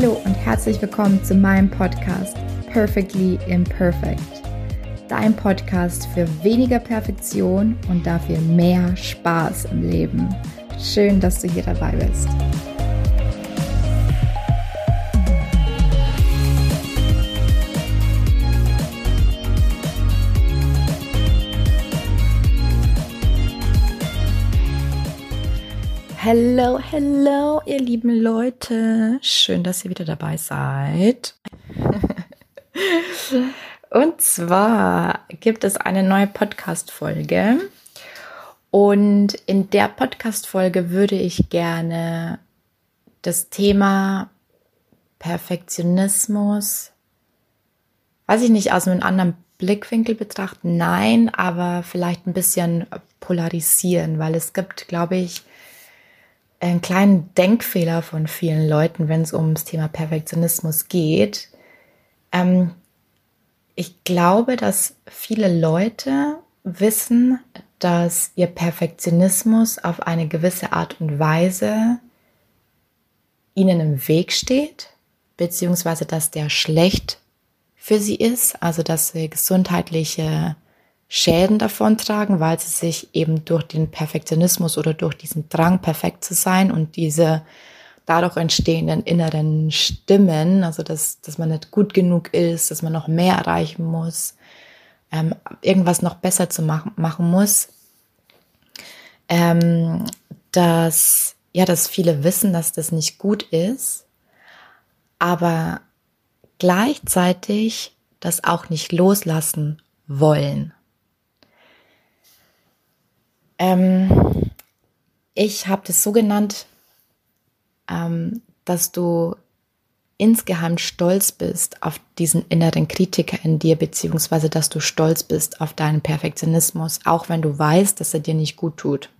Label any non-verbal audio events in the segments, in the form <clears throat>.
Hallo und herzlich willkommen zu meinem Podcast Perfectly Imperfect. Dein Podcast für weniger Perfektion und dafür mehr Spaß im Leben. Schön, dass du hier dabei bist. Hello, hello, ihr lieben Leute. Schön, dass ihr wieder dabei seid. <laughs> Und zwar gibt es eine neue Podcast-Folge. Und in der Podcast-Folge würde ich gerne das Thema Perfektionismus, weiß ich nicht, aus einem anderen Blickwinkel betrachten, nein, aber vielleicht ein bisschen polarisieren, weil es gibt, glaube ich, einen kleinen Denkfehler von vielen Leuten, wenn es ums Thema Perfektionismus geht. Ähm, ich glaube, dass viele Leute wissen, dass ihr Perfektionismus auf eine gewisse Art und Weise ihnen im Weg steht, beziehungsweise dass der schlecht für sie ist, also dass sie gesundheitliche Schäden davontragen, weil sie sich eben durch den Perfektionismus oder durch diesen Drang, perfekt zu sein und diese dadurch entstehenden inneren Stimmen, also dass, dass man nicht gut genug ist, dass man noch mehr erreichen muss, ähm, irgendwas noch besser zu machen, machen muss, ähm, dass, ja, dass viele wissen, dass das nicht gut ist, aber gleichzeitig das auch nicht loslassen wollen. Ähm, ich habe das so genannt, ähm, dass du insgeheim stolz bist auf diesen inneren Kritiker in dir, beziehungsweise dass du stolz bist auf deinen Perfektionismus, auch wenn du weißt, dass er dir nicht gut tut.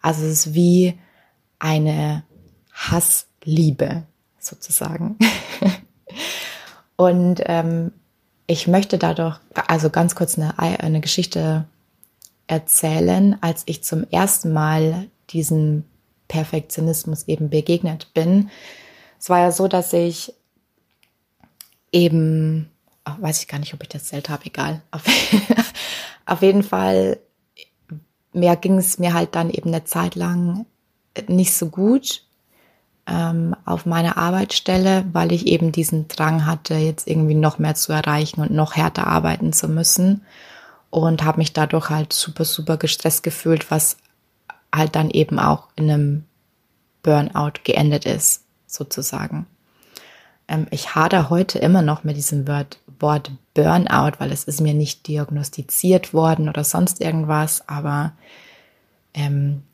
Also es ist wie eine Hassliebe sozusagen. <laughs> Und ähm, ich möchte dadurch, also ganz kurz eine, eine Geschichte erzählen, als ich zum ersten Mal diesem Perfektionismus eben begegnet bin. Es war ja so, dass ich eben, oh, weiß ich gar nicht, ob ich das erzählt habe, egal. <laughs> Auf, auf jeden Fall, mir ging es mir halt dann eben eine Zeit lang nicht so gut ähm, auf meiner Arbeitsstelle, weil ich eben diesen Drang hatte, jetzt irgendwie noch mehr zu erreichen und noch härter arbeiten zu müssen und habe mich dadurch halt super, super gestresst gefühlt, was halt dann eben auch in einem Burnout geendet ist, sozusagen. Ähm, ich hader heute immer noch mit diesem Wort, Wort Burnout, weil es ist mir nicht diagnostiziert worden oder sonst irgendwas, aber ähm,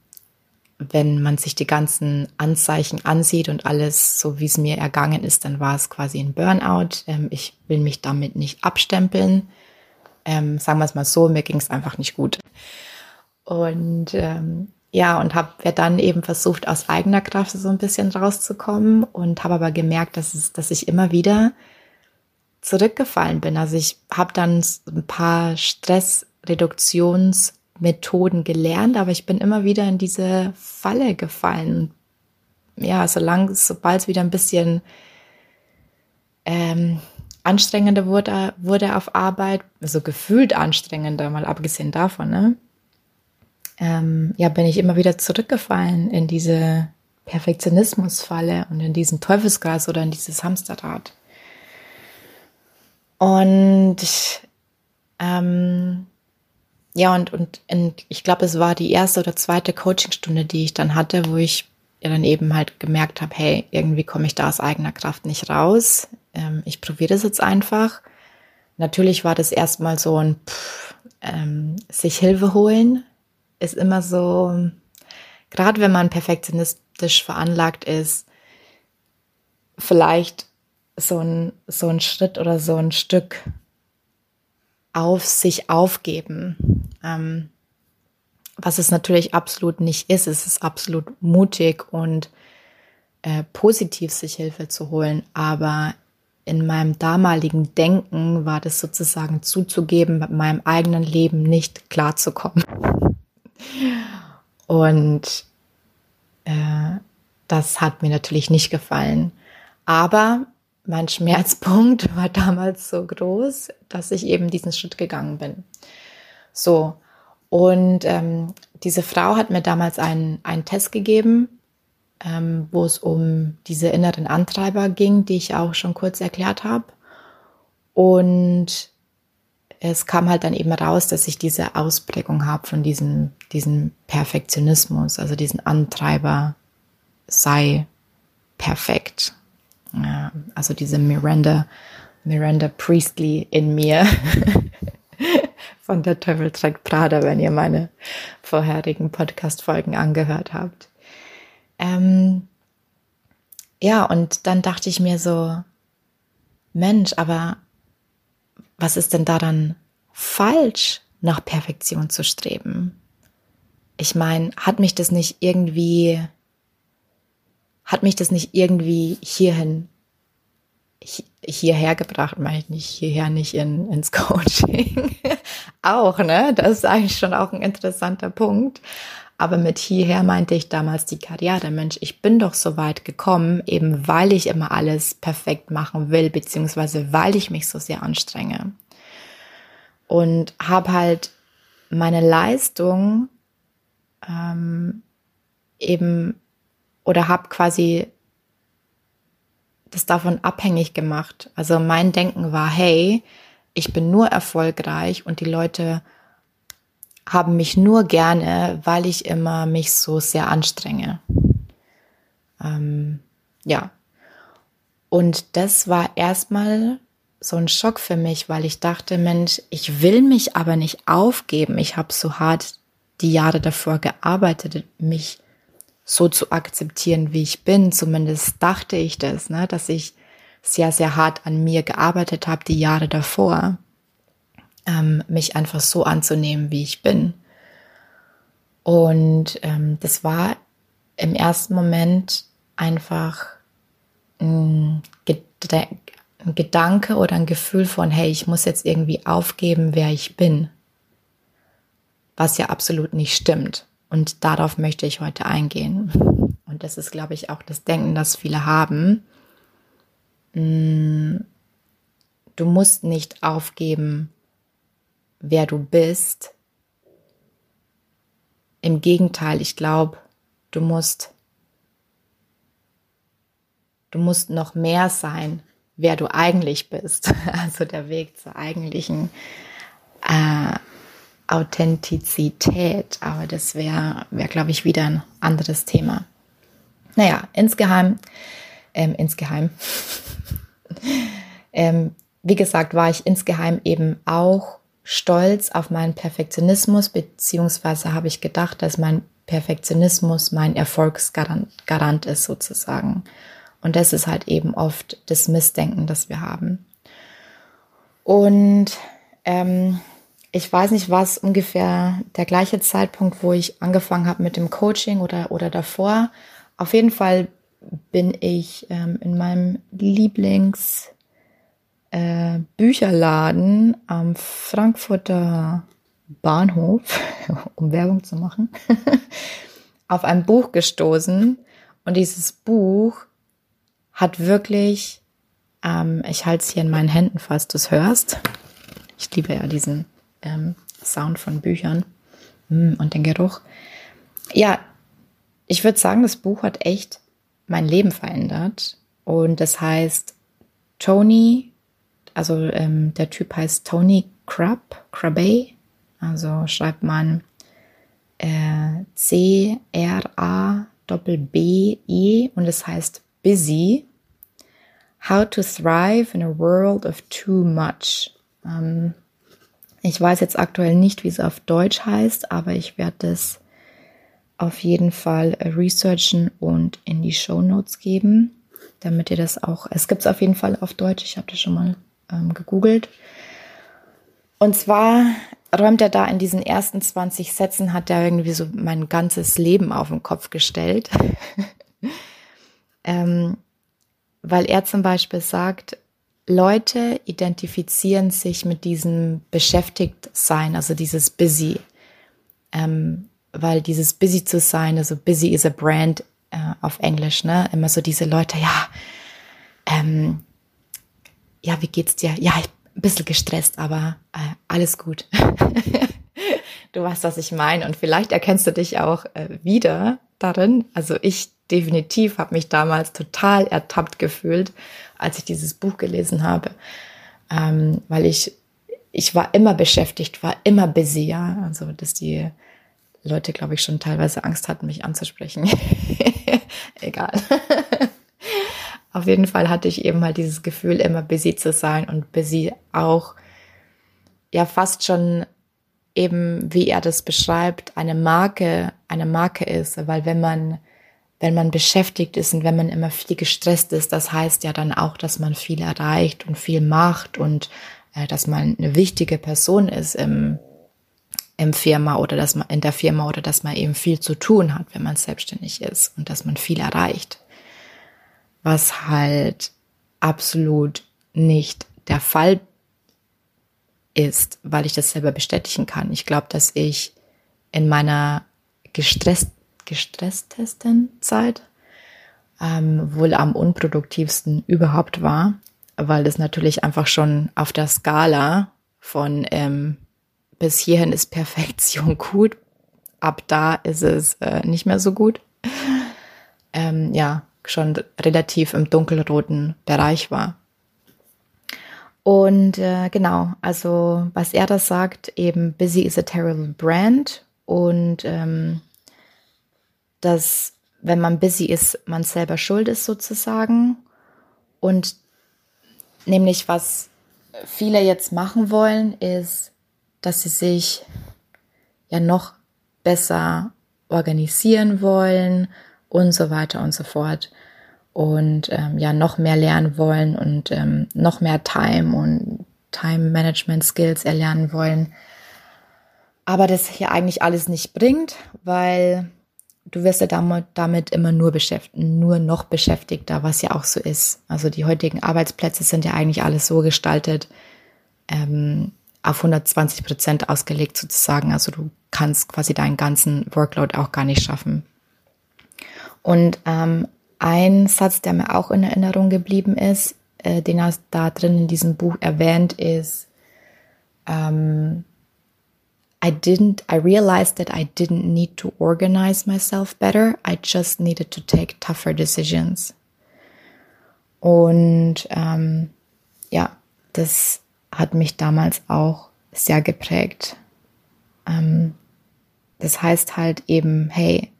wenn man sich die ganzen Anzeichen ansieht und alles so, wie es mir ergangen ist, dann war es quasi ein Burnout. Ähm, ich will mich damit nicht abstempeln. Ähm, sagen wir es mal so, mir ging es einfach nicht gut. Und ähm, ja, und habe dann eben versucht, aus eigener Kraft so ein bisschen rauszukommen und habe aber gemerkt, dass, es, dass ich immer wieder zurückgefallen bin. Also ich habe dann ein paar Stressreduktionsmethoden gelernt, aber ich bin immer wieder in diese Falle gefallen. Ja, solange, sobald es wieder ein bisschen ähm, anstrengender wurde, wurde auf Arbeit, also gefühlt anstrengender, mal abgesehen davon, ne? Ähm, ja, bin ich immer wieder zurückgefallen in diese Perfektionismusfalle und in diesen Teufelskreis oder in dieses Hamsterrad. Und ähm, ja, und, und, und ich glaube, es war die erste oder zweite Coachingstunde, die ich dann hatte, wo ich ja dann eben halt gemerkt habe, hey, irgendwie komme ich da aus eigener Kraft nicht raus ähm, ich probiere das jetzt einfach. Natürlich war das erstmal so ein pff, ähm, sich Hilfe holen, ist immer so, gerade wenn man perfektionistisch veranlagt ist, vielleicht so ein, so ein Schritt oder so ein Stück auf sich aufgeben. Ähm, was es natürlich absolut nicht ist. Es ist absolut mutig und äh, positiv, sich Hilfe zu holen. Aber in meinem damaligen Denken war das sozusagen zuzugeben, mit meinem eigenen Leben nicht klarzukommen. Und äh, das hat mir natürlich nicht gefallen. Aber mein Schmerzpunkt <laughs> war damals so groß, dass ich eben diesen Schritt gegangen bin. So, und ähm, diese Frau hat mir damals einen, einen Test gegeben, ähm, wo es um diese inneren Antreiber ging, die ich auch schon kurz erklärt habe. Und es kam halt dann eben raus, dass ich diese Ausprägung habe von diesem, diesem Perfektionismus, also diesen Antreiber sei perfekt. Ja, also diese Miranda, Miranda Priestley in mir <laughs> von der Teufel trägt Prada, wenn ihr meine vorherigen Podcast-Folgen angehört habt. Ähm, ja, und dann dachte ich mir so, Mensch, aber was ist denn daran falsch, nach Perfektion zu streben? Ich meine, hat mich das nicht irgendwie, hat mich das nicht irgendwie hierhin, hierher gebracht, meine ich nicht, hierher nicht in, ins <laughs> Coaching. auch, ne? Das ist eigentlich schon auch ein interessanter Punkt. Aber mit hierher meinte ich damals die Karriere. Mensch, ich bin doch so weit gekommen, eben weil ich immer alles perfekt machen will, beziehungsweise weil ich mich so sehr anstrenge. Und habe halt meine Leistung ähm, eben oder habe quasi das davon abhängig gemacht. Also mein Denken war, hey, ich bin nur erfolgreich und die Leute haben mich nur gerne, weil ich immer mich so sehr anstrenge. Ähm, ja. Und das war erstmal so ein Schock für mich, weil ich dachte, Mensch, ich will mich aber nicht aufgeben. Ich habe so hart die Jahre davor gearbeitet, mich so zu akzeptieren, wie ich bin. Zumindest dachte ich das, ne? dass ich sehr, sehr hart an mir gearbeitet habe die Jahre davor ähm, mich einfach so anzunehmen, wie ich bin. Und ähm, das war im ersten Moment einfach ein, ein Gedanke oder ein Gefühl von, hey, ich muss jetzt irgendwie aufgeben, wer ich bin. Was ja absolut nicht stimmt. Und darauf möchte ich heute eingehen. Und das ist, glaube ich, auch das Denken, das viele haben. Mm, du musst nicht aufgeben, wer du bist. Im Gegenteil, ich glaube, du musst, du musst noch mehr sein, wer du eigentlich bist. <laughs> Also der Weg zur eigentlichen äh, Authentizität. Aber das wäre, wär, glaube ich, wieder ein anderes Thema. Naja, insgeheim, ähm, insgeheim, <laughs> ähm, wie gesagt, war ich insgeheim eben auch stolz auf meinen Perfektionismus, beziehungsweise habe ich gedacht, dass mein Perfektionismus mein Erfolgsgarant Garant ist sozusagen. Und das ist halt eben oft das Missdenken, das wir haben. Und ähm, ich weiß nicht, was ungefähr der gleiche Zeitpunkt, wo ich angefangen habe mit dem Coaching oder, oder davor. Auf jeden Fall bin ich ähm, in meinem Lieblings- äh, am Frankfurter Bahnhof, <laughs> um Werbung zu machen, <laughs> auf ein Buch gestoßen. Und dieses Buch hat wirklich, ähm, ich halte es hier in meinen Händen, falls du es hörst. Ich liebe ja diesen ähm, Sound von Büchern mm, und den Geruch. Ja, ich würde sagen, das Buch hat echt mein Leben verändert. Und das heißt Tony also ähm, der Typ heißt Tony Crab, Crabbe, also schreibt man äh, C-R-A-B-B-E und es heißt Busy. How to Thrive in a World of Too Much. Ähm, ich weiß jetzt aktuell nicht, wie es auf Deutsch heißt, aber ich werde es auf jeden Fall researchen und in die Show Notes geben, damit ihr das auch. Es gibt es auf jeden Fall auf Deutsch. Ich habe das schon mal ähm, gegoogelt. Und zwar räumt er da in diesen ersten 20 Sätzen, hat er irgendwie so mein ganzes Leben auf den Kopf gestellt. <laughs> ähm, weil er zum Beispiel sagt, Leute identifizieren sich mit diesem Beschäftigtsein, also dieses Busy. Ähm, weil dieses Busy zu sein, also Busy is a Brand äh, auf Englisch, ne? Immer so diese Leute, ja, ähm, ja, wie geht's dir? Ja, ich bin ein bisschen gestresst, aber äh, alles gut. <laughs> du weißt, was ich meine und vielleicht erkennst du dich auch äh, wieder darin. Also ich definitiv habe mich damals total ertappt gefühlt, als ich dieses Buch gelesen habe, ähm, weil ich ich war immer beschäftigt, war immer busy, ja, also dass die Leute, glaube ich, schon teilweise Angst hatten, mich anzusprechen. <laughs> Egal. <laughs> Auf jeden Fall hatte ich eben halt dieses Gefühl, immer busy zu sein und busy auch ja fast schon eben, wie er das beschreibt, eine Marke, eine Marke ist, weil wenn man wenn man beschäftigt ist und wenn man immer viel gestresst ist, das heißt ja dann auch, dass man viel erreicht und viel macht und äh, dass man eine wichtige Person ist im, im Firma oder dass man in der Firma oder dass man eben viel zu tun hat, wenn man selbstständig ist und dass man viel erreicht. Was halt absolut nicht der Fall ist, weil ich das selber bestätigen kann. Ich glaube, dass ich in meiner gestresst, gestresstesten Zeit ähm, wohl am unproduktivsten überhaupt war, weil das natürlich einfach schon auf der Skala von ähm, bis hierhin ist Perfektion <laughs> gut, ab da ist es äh, nicht mehr so gut. Ähm, ja, schon relativ im dunkelroten Bereich war. Und äh, genau, also was er da sagt, eben busy is a terrible brand. Und ähm, dass wenn man busy ist, man selber schuld ist sozusagen. Und nämlich was viele jetzt machen wollen, ist, dass sie sich ja noch besser organisieren wollen und so weiter und so fort und ähm, ja noch mehr lernen wollen und ähm, noch mehr Time und Time Management Skills erlernen wollen. Aber das hier eigentlich alles nicht bringt, weil du wirst ja damit, damit immer nur beschäftigt, nur noch beschäftigter, was ja auch so ist. Also die heutigen Arbeitsplätze sind ja eigentlich alles so gestaltet, ähm, auf 120 Prozent ausgelegt sozusagen. Also du kannst quasi deinen ganzen Workload auch gar nicht schaffen. Und ähm, ein Satz, der mir auch in Erinnerung geblieben ist, äh, den er da drin in diesem Buch erwähnt, ist, ähm, I didn't, I realized that I didn't need to organize myself better. I just needed to take tougher decisions. Und ähm, ja, das hat mich damals auch sehr geprägt. Ähm, das heißt halt eben, hey,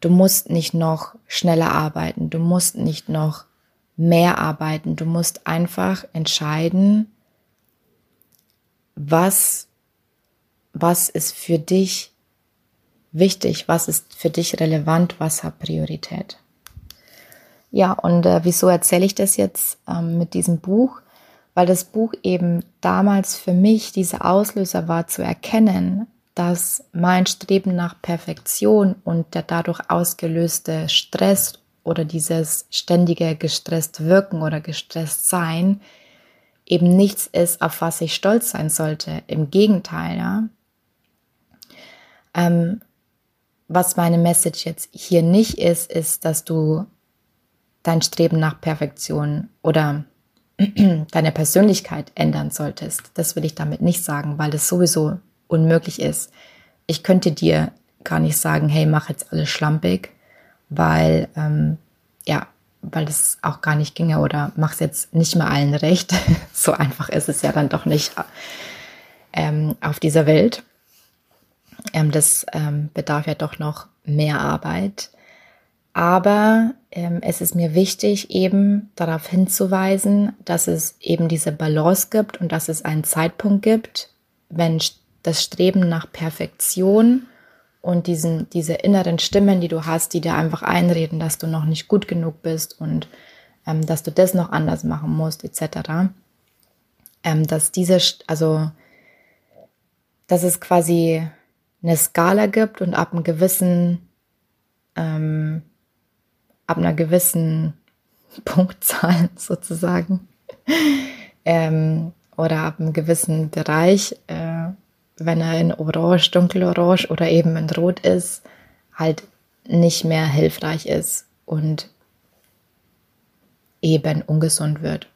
Du musst nicht noch schneller arbeiten, du musst nicht noch mehr arbeiten, du musst einfach entscheiden, was, was ist für dich wichtig, was ist für dich relevant, was hat Priorität. Ja, und äh, wieso erzähle ich das jetzt ähm, mit diesem Buch? Weil das Buch eben damals für mich dieser Auslöser war zu erkennen, dass mein Streben nach Perfektion und der dadurch ausgelöste Stress oder dieses ständige gestresst wirken oder gestresst sein eben nichts ist, auf was ich stolz sein sollte. Im Gegenteil, ja. Ähm, was meine Message jetzt hier nicht ist, ist, dass du dein Streben nach Perfektion oder <clears throat> deine Persönlichkeit ändern solltest. Das will ich damit nicht sagen, weil das sowieso unmöglich ist. Ich könnte dir gar nicht sagen, hey, mach jetzt alles schlampig, weil ähm, ja, weil das auch gar nicht ginge oder mach's jetzt nicht mehr allen recht. <laughs> so einfach ist es ja dann doch nicht ähm, auf dieser Welt. Ähm, das ähm, bedarf ja doch noch mehr Arbeit. Aber ähm, es ist mir wichtig, eben darauf hinzuweisen, dass es eben diese Balance gibt und dass es einen Zeitpunkt gibt, wenn das Streben nach Perfektion und diesen, diese inneren Stimmen, die du hast, die dir einfach einreden, dass du noch nicht gut genug bist und ähm, dass du das noch anders machen musst, etc. Ähm, dass diese, also, dass es quasi eine Skala gibt und ab einem gewissen, ähm, ab einer gewissen <laughs> Punktzahl sozusagen, <laughs> ähm, oder ab einem gewissen Bereich, äh, wenn er in Orange, dunkelorange oder eben in Rot ist, halt nicht mehr hilfreich ist. Und eben ungesund wird.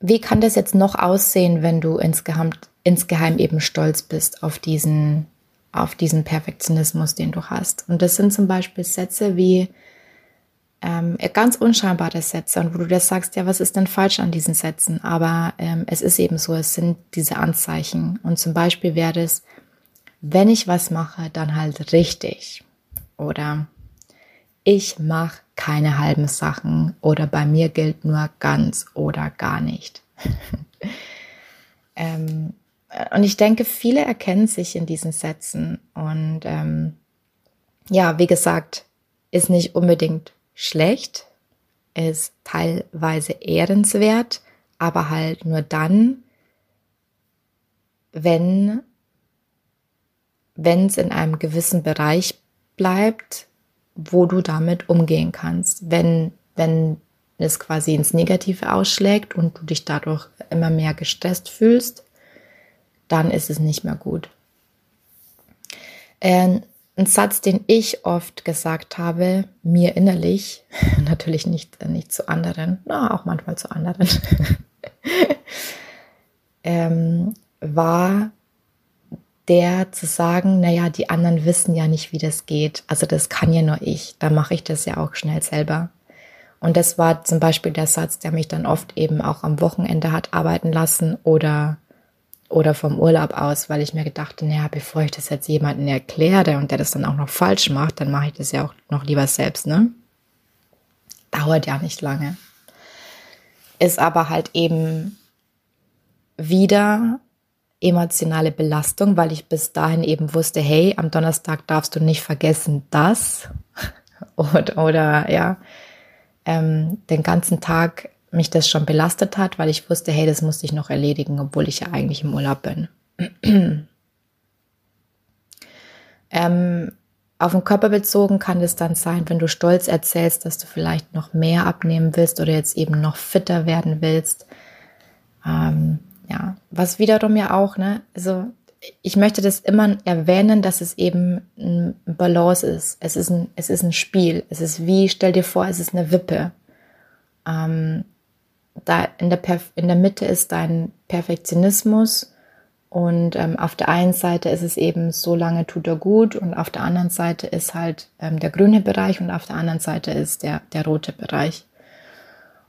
Wie kann das jetzt noch aussehen, wenn du insgeheim, insgeheim eben stolz bist auf diesen, auf diesen Perfektionismus, den du hast? Und das sind zum Beispiel Sätze wie ähm, ganz unscheinbare Sätze und wo du dir sagst, ja, was ist denn falsch an diesen Sätzen? Aber ähm, es ist eben so, es sind diese Anzeichen. Und zum Beispiel wäre es, wenn ich was mache, dann halt richtig. Oder ich mache keine halben Sachen oder bei mir gilt nur ganz oder gar nicht. <laughs> ähm, und ich denke, viele erkennen sich in diesen Sätzen und ähm, ja, wie gesagt, ist nicht unbedingt schlecht, ist teilweise ehrenswert, aber halt nur dann, wenn wenn es in einem gewissen Bereich bleibt, wo du damit umgehen kannst. Wenn, wenn es quasi ins Negative ausschlägt und du dich dadurch immer mehr gestresst fühlst, dann ist es nicht mehr gut. Äh, ein Satz, den ich oft gesagt habe, mir innerlich, <laughs> natürlich nicht, nicht zu anderen, na, auch manchmal zu anderen, <laughs> ähm, war, der zu sagen, naja, die anderen wissen ja nicht, wie das geht. Also das kann ja nur ich. Da mache ich das ja auch schnell selber. Und das war zum Beispiel der Satz, der mich dann oft eben auch am Wochenende hat arbeiten lassen oder, oder vom Urlaub aus, weil ich mir gedacht, naja, bevor ich das jetzt jemandem erkläre und der das dann auch noch falsch macht, dann mache ich das ja auch noch lieber selbst, ne? Dauert ja nicht lange. Ist aber halt eben wieder emotionale Belastung, weil ich bis dahin eben wusste, hey, am Donnerstag darfst du nicht vergessen das oder, <laughs> oder ja, ähm, den ganzen Tag mich das schon belastet hat, weil ich wusste, hey, das musste ich noch erledigen, obwohl ich ja eigentlich im Urlaub bin. <clears throat> ähm, auf den Körper bezogen kann es dann sein, wenn du stolz erzählst, dass du vielleicht noch mehr abnehmen willst oder jetzt eben noch fitter werden willst. Ähm, ja, was wiederum ja auch, ne, also ich möchte das immer erwähnen, dass es eben ein Balance ist. Es ist ein, es ist ein Spiel. Es ist wie, stell dir vor, es ist eine Wippe. Ähm, da in der, in der Mitte ist dein Perfektionismus und ähm, auf der einen Seite ist es eben, so lange tut er gut und auf der anderen Seite ist halt ähm, der grüne Bereich und auf der anderen Seite ist der, der rote Bereich.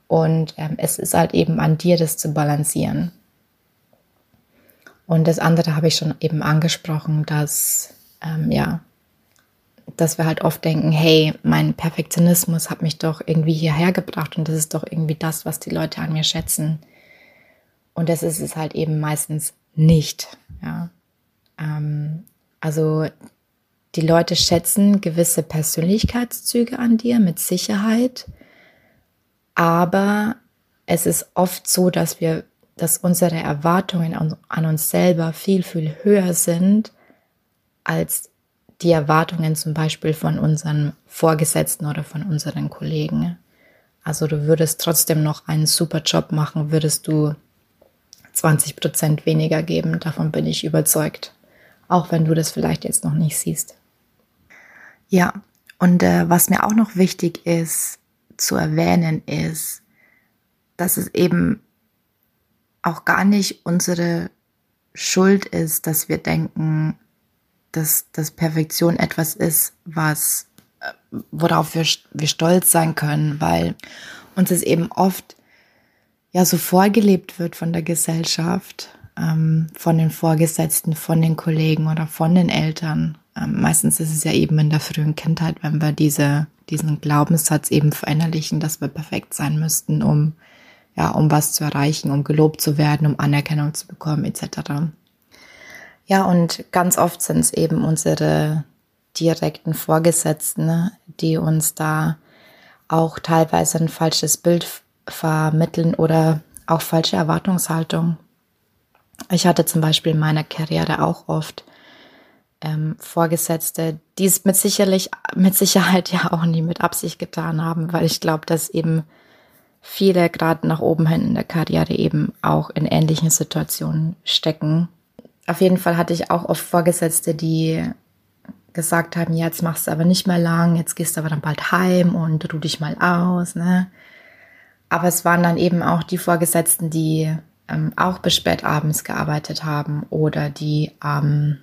Und ähm, es ist halt eben an dir, das zu balancieren. Und das andere habe ich schon eben angesprochen, dass, ähm, ja, dass wir halt oft denken, hey, mein Perfektionismus hat mich doch irgendwie hierher gebracht und das ist doch irgendwie das, was die Leute an mir schätzen. Und das ist es halt eben meistens nicht, ja. Ähm, also die Leute schätzen gewisse Persönlichkeitszüge an dir mit Sicherheit, aber es ist oft so, dass wir dass unsere Erwartungen an, an uns selber viel, viel höher sind als die Erwartungen zum Beispiel von unseren Vorgesetzten oder von unseren Kollegen. Also du würdest trotzdem noch einen super Job machen, würdest du 20 Prozent weniger geben. Davon bin ich überzeugt. Auch wenn du das vielleicht jetzt noch nicht siehst. Ja, und äh, was mir auch noch wichtig ist zu erwähnen, ist, dass es eben auch gar nicht unsere Schuld ist, dass wir denken, dass, dass Perfektion etwas ist, was, äh, worauf wir, wir stolz sein können, weil uns es eben oft ja so vorgelebt wird von der Gesellschaft, ähm, von den Vorgesetzten, von den Kollegen oder von den Eltern. Ähm, meistens ist es ja eben in der frühen Kindheit, wenn wir diese, diesen Glaubenssatz eben verinnerlichen, dass wir perfekt sein müssten, um ja, um was zu erreichen, um gelobt zu werden, um Anerkennung zu bekommen, etc. Ja, und ganz oft sind es eben unsere direkten Vorgesetzten, die uns da auch teilweise ein falsches Bild vermitteln oder auch falsche Erwartungshaltung. Ich hatte zum Beispiel in meiner Karriere auch oft ähm, Vorgesetzte, die es mit sicherlich, mit Sicherheit ja auch nie mit Absicht getan haben, weil ich glaube, dass eben viele gerade nach oben hin in der Karriere eben auch in ähnlichen Situationen stecken. Auf jeden Fall hatte ich auch oft Vorgesetzte, die, gesagt haben, jetzt machst du aber nicht mehr lang, jetzt gehst du aber dann bald heim und ruh dich mal aus, ne? Aber es waren dann eben auch die Vorgesetzten, die ähm, auch bis spät abends gearbeitet haben oder die am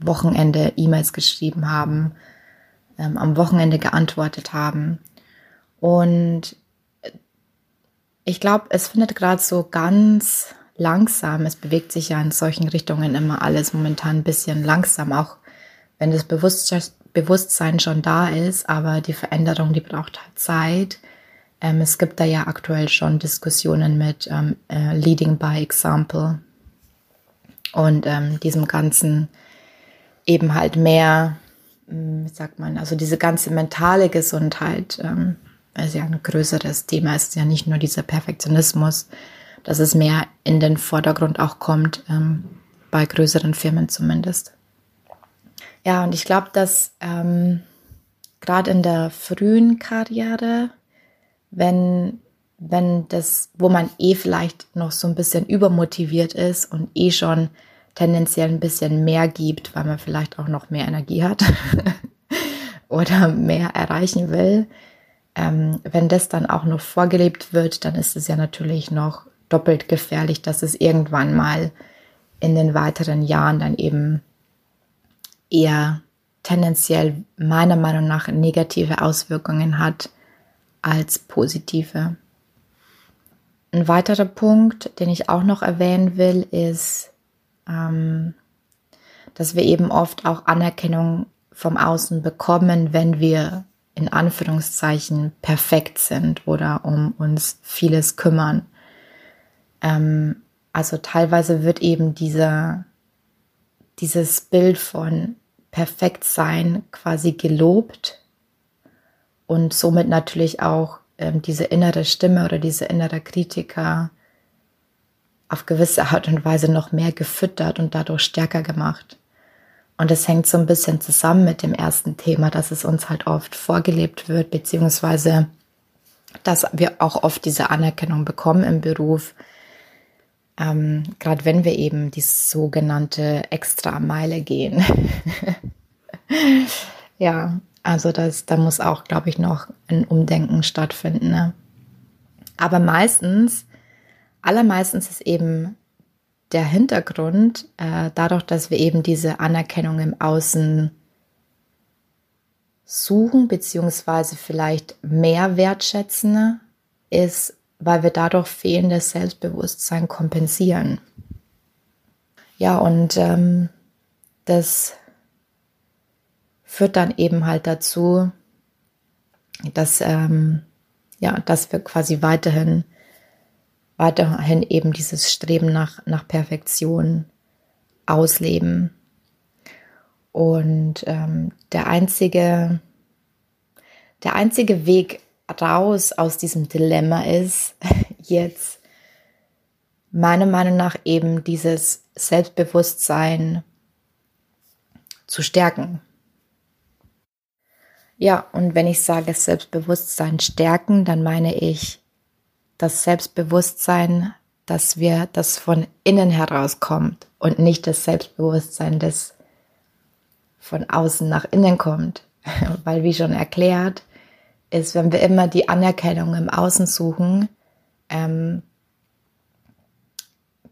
Wochenende E-Mails geschrieben haben, ähm, am Wochenende geantwortet haben. Und ich glaube, es findet gerade so ganz langsam, es bewegt sich ja in solchen Richtungen immer alles momentan ein bisschen langsam, auch wenn das Bewusstsein schon da ist, aber die Veränderung, die braucht halt Zeit. Ähm, es gibt da ja aktuell schon Diskussionen mit ähm, äh, Leading by Example und ähm, diesem ganzen eben halt mehr, hm, wie sagt man, also diese ganze mentale Gesundheit ähm, ist ja ein größeres Thema, ist ja nicht nur dieser Perfektionismus, dass es mehr in den Vordergrund auch kommt, ähm, bei größeren Firmen zumindest. Ja, und ich glaube, dass ähm, gerade in der frühen Karriere, wenn, wenn das, wo man eh vielleicht noch so ein bisschen übermotiviert ist und eh schon tendenziell ein bisschen mehr gibt, weil man vielleicht auch noch mehr Energie hat <laughs> oder mehr erreichen will, ähm, wenn das dann auch noch vorgelebt wird, dann ist es ja natürlich noch doppelt gefährlich, dass es irgendwann mal in den weiteren Jahren dann eben eher tendenziell meiner Meinung nach negative Auswirkungen hat als positive. Ein weiterer Punkt, den ich auch noch erwähnen will, ist, ähm, dass wir eben oft auch Anerkennung vom Außen bekommen, wenn wir in Anführungszeichen perfekt sind oder um uns vieles kümmern. Ähm, also teilweise wird eben dieser, dieses Bild von Perfektsein quasi gelobt und somit natürlich auch ähm, diese innere Stimme oder diese innere Kritiker auf gewisse Art und Weise noch mehr gefüttert und dadurch stärker gemacht. Und es hängt so ein bisschen zusammen mit dem ersten Thema, dass es uns halt oft vorgelebt wird, beziehungsweise dass wir auch oft diese Anerkennung bekommen im Beruf, ähm, gerade wenn wir eben die sogenannte Extra-Meile gehen. <laughs> ja, also das, da muss auch, glaube ich, noch ein Umdenken stattfinden. Ne? Aber meistens, allermeistens ist eben der Hintergrund, äh, dadurch, dass wir eben diese Anerkennung im Außen suchen, beziehungsweise vielleicht mehr wertschätzen, ist, weil wir dadurch fehlendes Selbstbewusstsein kompensieren. Ja, und ähm, das führt dann eben halt dazu, dass, ähm, ja, dass wir quasi weiterhin weiterhin eben dieses Streben nach, nach Perfektion ausleben. Und ähm, der einzige, der einzige Weg raus aus diesem Dilemma ist <laughs> jetzt meiner Meinung nach eben dieses Selbstbewusstsein zu stärken. Ja, und wenn ich sage Selbstbewusstsein stärken, dann meine ich das Selbstbewusstsein, dass wir das von innen herauskommt und nicht das Selbstbewusstsein, das von außen nach innen kommt. <laughs> Weil wie schon erklärt, ist, wenn wir immer die Anerkennung im Außen suchen, ähm,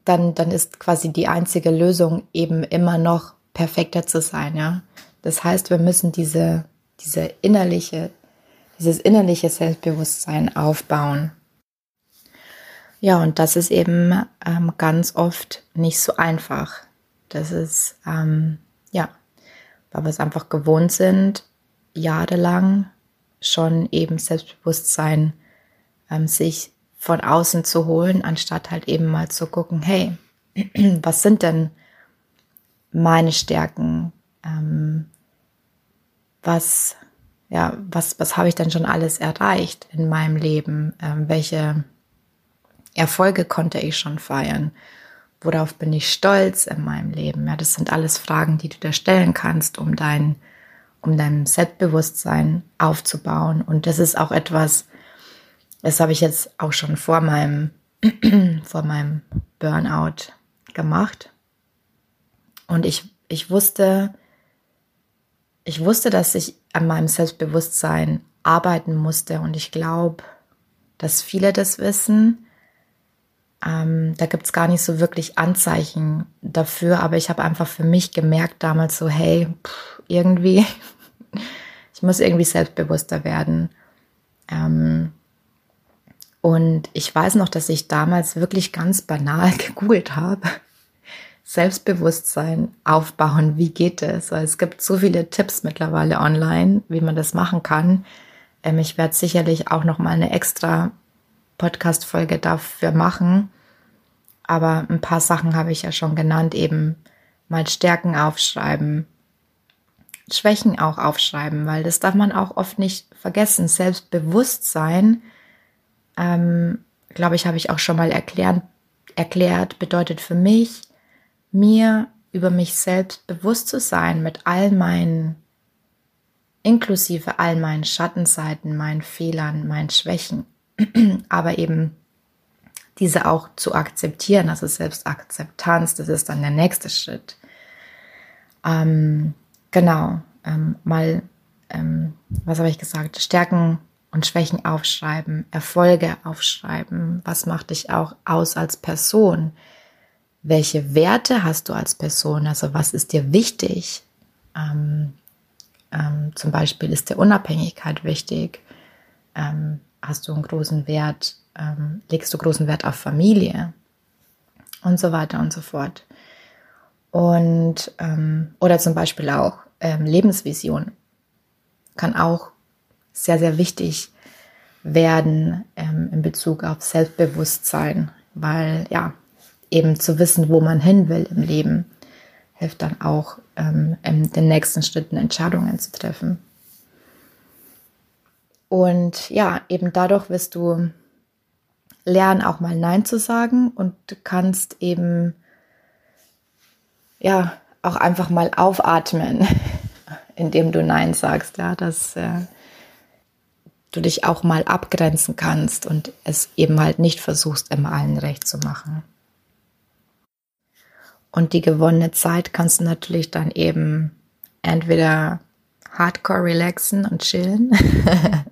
dann, dann ist quasi die einzige Lösung eben immer noch perfekter zu sein, ja. Das heißt, wir müssen diese, diese innerliche, dieses innerliche Selbstbewusstsein aufbauen. Ja, und das ist eben ähm, ganz oft nicht so einfach. Das ist, ähm, ja, weil wir es einfach gewohnt sind, jahrelang schon eben Selbstbewusstsein ähm, sich von außen zu holen, anstatt halt eben mal zu gucken, hey, <clears throat> was sind denn meine Stärken? Ähm, was, ja, was, was habe ich denn schon alles erreicht in meinem Leben? Ähm, welche Erfolge konnte ich schon feiern? Worauf bin ich stolz in meinem Leben? Ja, das sind alles Fragen, die du dir stellen kannst, um dein, um dein Selbstbewusstsein aufzubauen. Und das ist auch etwas, das habe ich jetzt auch schon vor meinem, <clears throat> vor meinem Burnout gemacht. Und ich, ich wusste, ich wusste, dass ich an meinem Selbstbewusstsein arbeiten musste und ich glaube, dass viele das wissen. Ähm, da gibt es gar nicht so wirklich Anzeichen dafür, aber ich habe einfach für mich gemerkt damals so, hey, pff, irgendwie, ich muss irgendwie selbstbewusster werden. Ähm, und ich weiß noch, dass ich damals wirklich ganz banal <laughs> gegoogelt habe. Selbstbewusstsein aufbauen, wie geht es? Es gibt so viele Tipps mittlerweile online, wie man das machen kann. Ähm, ich werde sicherlich auch noch mal eine extra Podcast-Folge dafür machen. Aber ein paar Sachen habe ich ja schon genannt, eben mal Stärken aufschreiben, Schwächen auch aufschreiben, weil das darf man auch oft nicht vergessen. Selbstbewusstsein, ähm, glaube ich, habe ich auch schon mal erklärt, erklärt, bedeutet für mich, mir über mich selbst bewusst zu sein mit all meinen, inklusive all meinen Schattenseiten, meinen Fehlern, meinen Schwächen, <clears throat> aber eben diese auch zu akzeptieren, also Selbstakzeptanz, das ist dann der nächste Schritt. Ähm, genau, ähm, mal, ähm, was habe ich gesagt, Stärken und Schwächen aufschreiben, Erfolge aufschreiben, was macht dich auch aus als Person, welche Werte hast du als Person, also was ist dir wichtig, ähm, ähm, zum Beispiel ist dir Unabhängigkeit wichtig, ähm, hast du einen großen Wert, ähm, legst du großen Wert auf Familie? Und so weiter und so fort. Und oder zum Beispiel auch ähm, Lebensvision kann auch sehr, sehr wichtig werden ähm, in Bezug auf Selbstbewusstsein, weil ja, eben zu wissen, wo man hin will im Leben, hilft dann auch, ähm, in den nächsten Schritten Entscheidungen zu treffen. Und ja, eben dadurch wirst du lernen, auch mal Nein zu sagen und kannst eben ja auch einfach mal aufatmen, <laughs> indem du Nein sagst, ja, dass äh, du dich auch mal abgrenzen kannst und es eben halt nicht versuchst, immer allen recht zu machen. Und die gewonnene Zeit kannst du natürlich dann eben entweder hardcore relaxen und chillen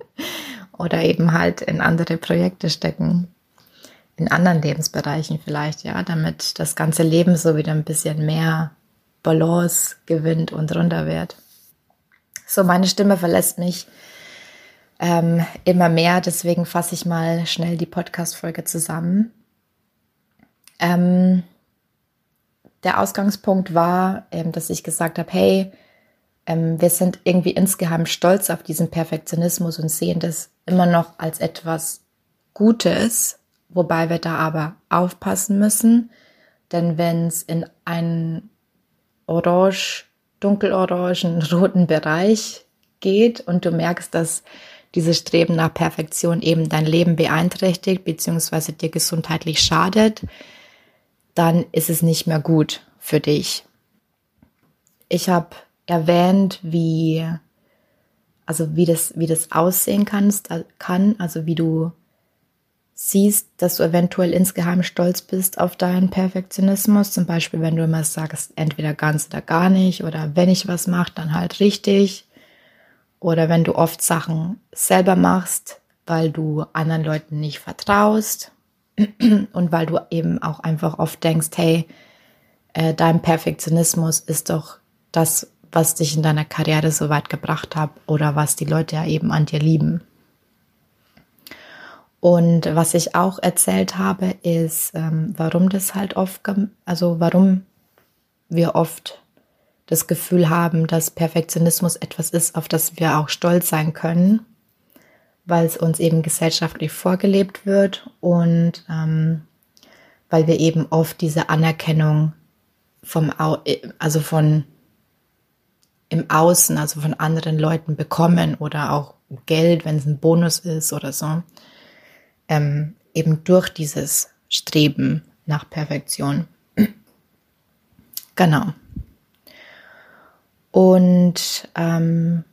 <laughs> oder eben halt in andere Projekte stecken, in anderen Lebensbereichen vielleicht, ja, damit das ganze Leben so wieder ein bisschen mehr Balance gewinnt und runter wird. So, meine Stimme verlässt mich ähm, immer mehr, deswegen fasse ich mal schnell die Podcast-Folge zusammen. Ähm, der Ausgangspunkt war, ähm, dass ich gesagt habe, hey, ähm, wir sind irgendwie insgeheim stolz auf diesen Perfektionismus und sehen das immer noch als etwas Gutes, wobei wir da aber aufpassen müssen, denn wenn es in einen orange, dunkelorangen, roten Bereich geht und du merkst, dass dieses Streben nach Perfektion eben dein Leben beeinträchtigt bzw. dir gesundheitlich schadet, dann ist es nicht mehr gut für dich. Ich habe erwähnt, wie also wie das wie das aussehen kannst, kann, also wie du siehst, dass du eventuell insgeheim stolz bist auf deinen Perfektionismus, zum Beispiel wenn du immer sagst, entweder ganz oder gar nicht oder wenn ich was mache, dann halt richtig. Oder wenn du oft Sachen selber machst, weil du anderen Leuten nicht vertraust. <clears throat> Und weil du eben auch einfach oft denkst, hey, äh, dein Perfektionismus ist doch das, was dich in deiner Karriere so weit gebracht hat oder was die Leute ja eben an dir lieben. Und was ich auch erzählt habe, ist, ähm, warum das halt oft, also warum wir oft das Gefühl haben, dass Perfektionismus etwas ist, auf das wir auch stolz sein können weil es uns eben gesellschaftlich vorgelebt wird und ähm, weil wir eben oft diese Anerkennung vom, Au also von im Außen, also von anderen Leuten bekommen oder auch Geld, wenn es ein Bonus ist oder so, ähm, eben durch dieses Streben nach Perfektion. genau. Und ähm,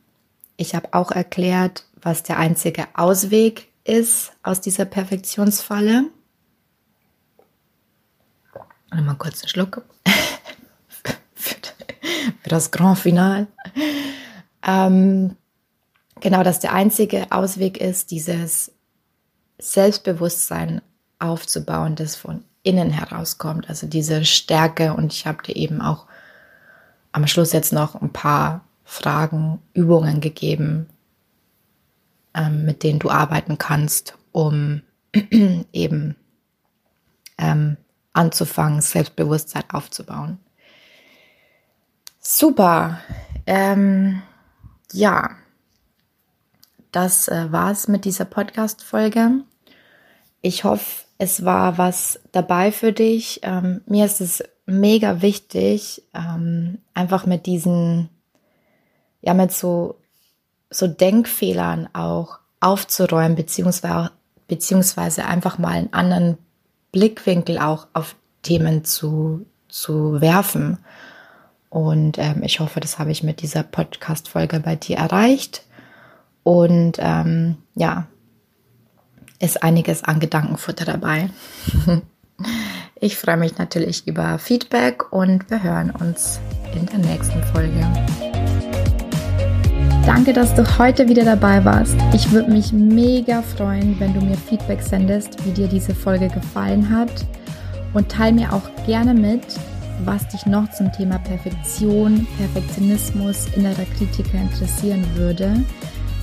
ich habe auch erklärt, was der einzige Ausweg ist aus dieser Perfektionsfalle. Mal kurz einen Schluck <laughs> für das Grand Final. Ähm, genau, dass der einzige Ausweg ist, dieses Selbstbewusstsein aufzubauen, das von innen herauskommt, also diese Stärke. Und ich habe dir eben auch am Schluss jetzt noch ein paar Fragen, Übungen gegeben, ähm, mit denen du arbeiten kannst, um <clears throat> eben ähm, anzufangen, Selbstbewusstsein aufzubauen. Super. Ähm, ja, das äh, es mit dieser Podcast-Folge. Ich hoffe, es war was dabei für dich. Ähm, mir ist es mega wichtig, ähm, einfach mit diesen, ja, mit so, so Denkfehlern auch aufzuräumen, beziehungsweise, beziehungsweise einfach mal einen anderen Blickwinkel auch auf Themen zu, zu werfen. Und ähm, ich hoffe, das habe ich mit dieser Podcast-Folge bei dir erreicht. Und ähm, ja, ist einiges an Gedankenfutter dabei. <laughs> ich freue mich natürlich über Feedback und wir hören uns in der nächsten Folge. Danke, dass du heute wieder dabei warst. Ich würde mich mega freuen, wenn du mir Feedback sendest, wie dir diese Folge gefallen hat. Und teile mir auch gerne mit, was dich noch zum Thema Perfektion, Perfektionismus, innerer Kritiker interessieren würde.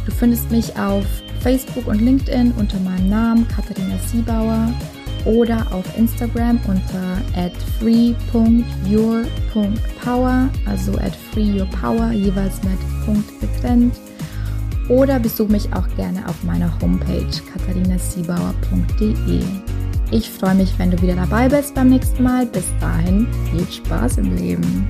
Du findest mich auf Facebook und LinkedIn unter meinem Namen Katharina Siebauer oder auf Instagram unter free.your.power, also at freeyourpower, jeweils mit Punkt getrennt. Oder besuch mich auch gerne auf meiner Homepage katharinasiebauer.de. Ich freue mich, wenn du wieder dabei bist beim nächsten Mal. Bis dahin, viel Spaß im Leben.